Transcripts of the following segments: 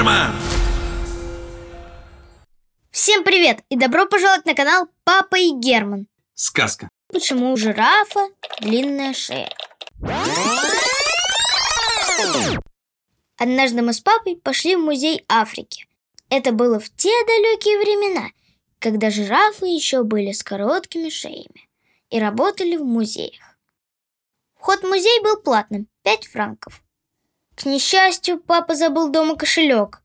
Герман! Всем привет и добро пожаловать на канал Папа и Герман. Сказка. Почему у жирафа длинная шея? Однажды мы с папой пошли в музей Африки. Это было в те далекие времена, когда жирафы еще были с короткими шеями и работали в музеях. Вход в музей был платным – 5 франков. К несчастью, папа забыл дома кошелек.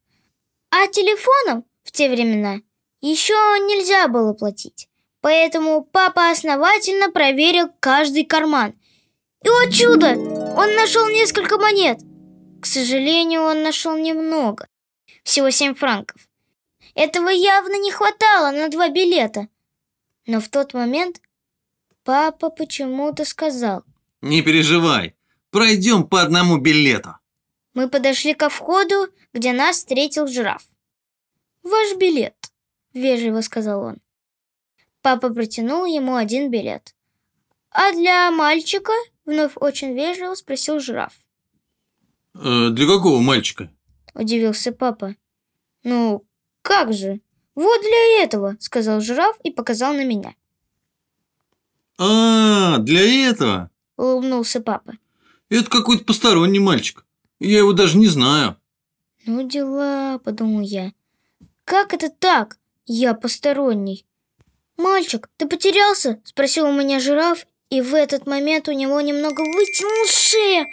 А телефоном в те времена еще нельзя было платить. Поэтому папа основательно проверил каждый карман. И, о чудо, он нашел несколько монет. К сожалению, он нашел немного. Всего 7 франков. Этого явно не хватало на два билета. Но в тот момент папа почему-то сказал. Не переживай, пройдем по одному билету. Мы подошли ко входу, где нас встретил жираф. «Ваш билет», — вежливо сказал он. Папа протянул ему один билет. «А для мальчика?» — вновь очень вежливо спросил жираф. Э, для какого мальчика? Удивился папа. Ну, как же? Вот для этого, сказал жираф и показал на меня. А, для этого? Улыбнулся папа. Это какой-то посторонний мальчик. Я его даже не знаю. Ну дела, подумал я. Как это так? Я посторонний. «Мальчик, ты потерялся?» – спросил у меня жираф, и в этот момент у него немного вытянулась шея.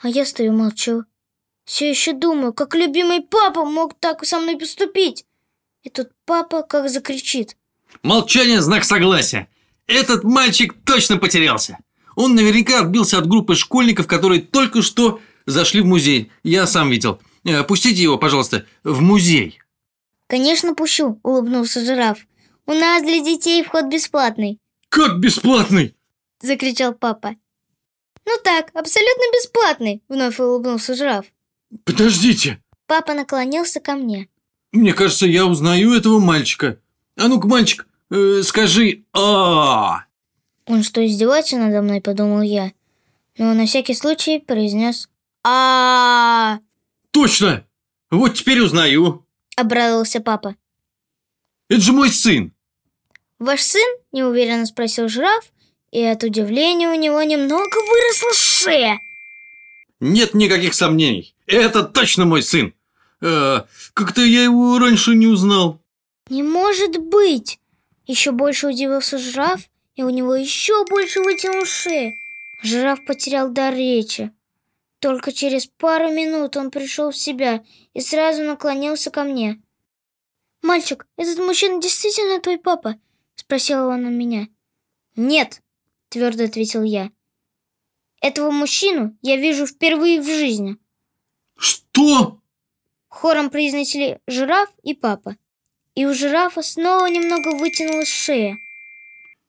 А я стою молчу. Все еще думаю, как любимый папа мог так со мной поступить. И тут папа как закричит. Молчание – знак согласия. Этот мальчик точно потерялся. Он наверняка отбился от группы школьников, которые только что зашли в музей. Я сам видел. Э, пустите его, пожалуйста, в музей. Конечно, пущу, улыбнулся жираф. У нас для детей вход бесплатный. Как бесплатный? Закричал папа. Ну так, абсолютно бесплатный, вновь улыбнулся жираф. Подождите. Папа наклонился ко мне. Мне кажется, я узнаю этого мальчика. А ну-ка, мальчик, э, скажи а Он что, издевается надо мной, подумал я. Но на всякий случай произнес а Точно! Вот теперь узнаю. Обрадовался папа. Это же мой сын. Ваш сын? Неуверенно спросил жираф, и от удивления у него немного выросла шея. Нет никаких сомнений. Это точно мой сын. Э, как-то я его раньше не узнал. Не может быть! Еще больше удивился жираф, и у него еще больше вытянул шею. Жираф потерял дар речи. Только через пару минут он пришел в себя и сразу наклонился ко мне. «Мальчик, этот мужчина действительно твой папа?» — спросил он у меня. «Нет», — твердо ответил я. «Этого мужчину я вижу впервые в жизни». «Что?» Хором произнесли жираф и папа. И у жирафа снова немного вытянулась шея.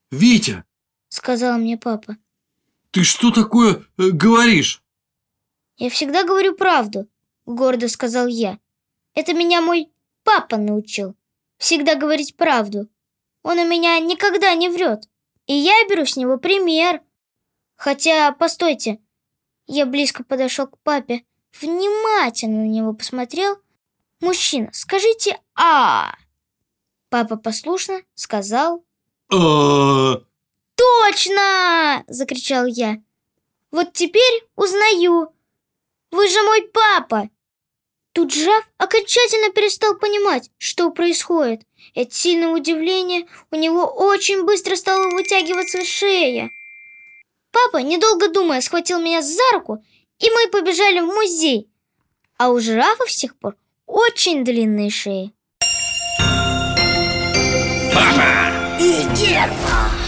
«Витя!» — сказал мне папа. «Ты что такое э, говоришь?» «Я всегда говорю правду», — гордо сказал я. «Это меня мой Папа научил всегда говорить правду. Он у меня никогда не врет. И я беру с него пример. Хотя, постойте, я близко подошел к папе, внимательно на него посмотрел. Мужчина, скажите «а». Папа послушно сказал «а». «Точно!» – закричал я. «Вот теперь узнаю. Вы же мой папа!» Тут жираф окончательно перестал понимать, что происходит. От сильного удивления у него очень быстро стала вытягиваться шея. Папа, недолго думая, схватил меня за руку, и мы побежали в музей. А у жирафа с тех пор очень длинные шеи. Папа! И Герман!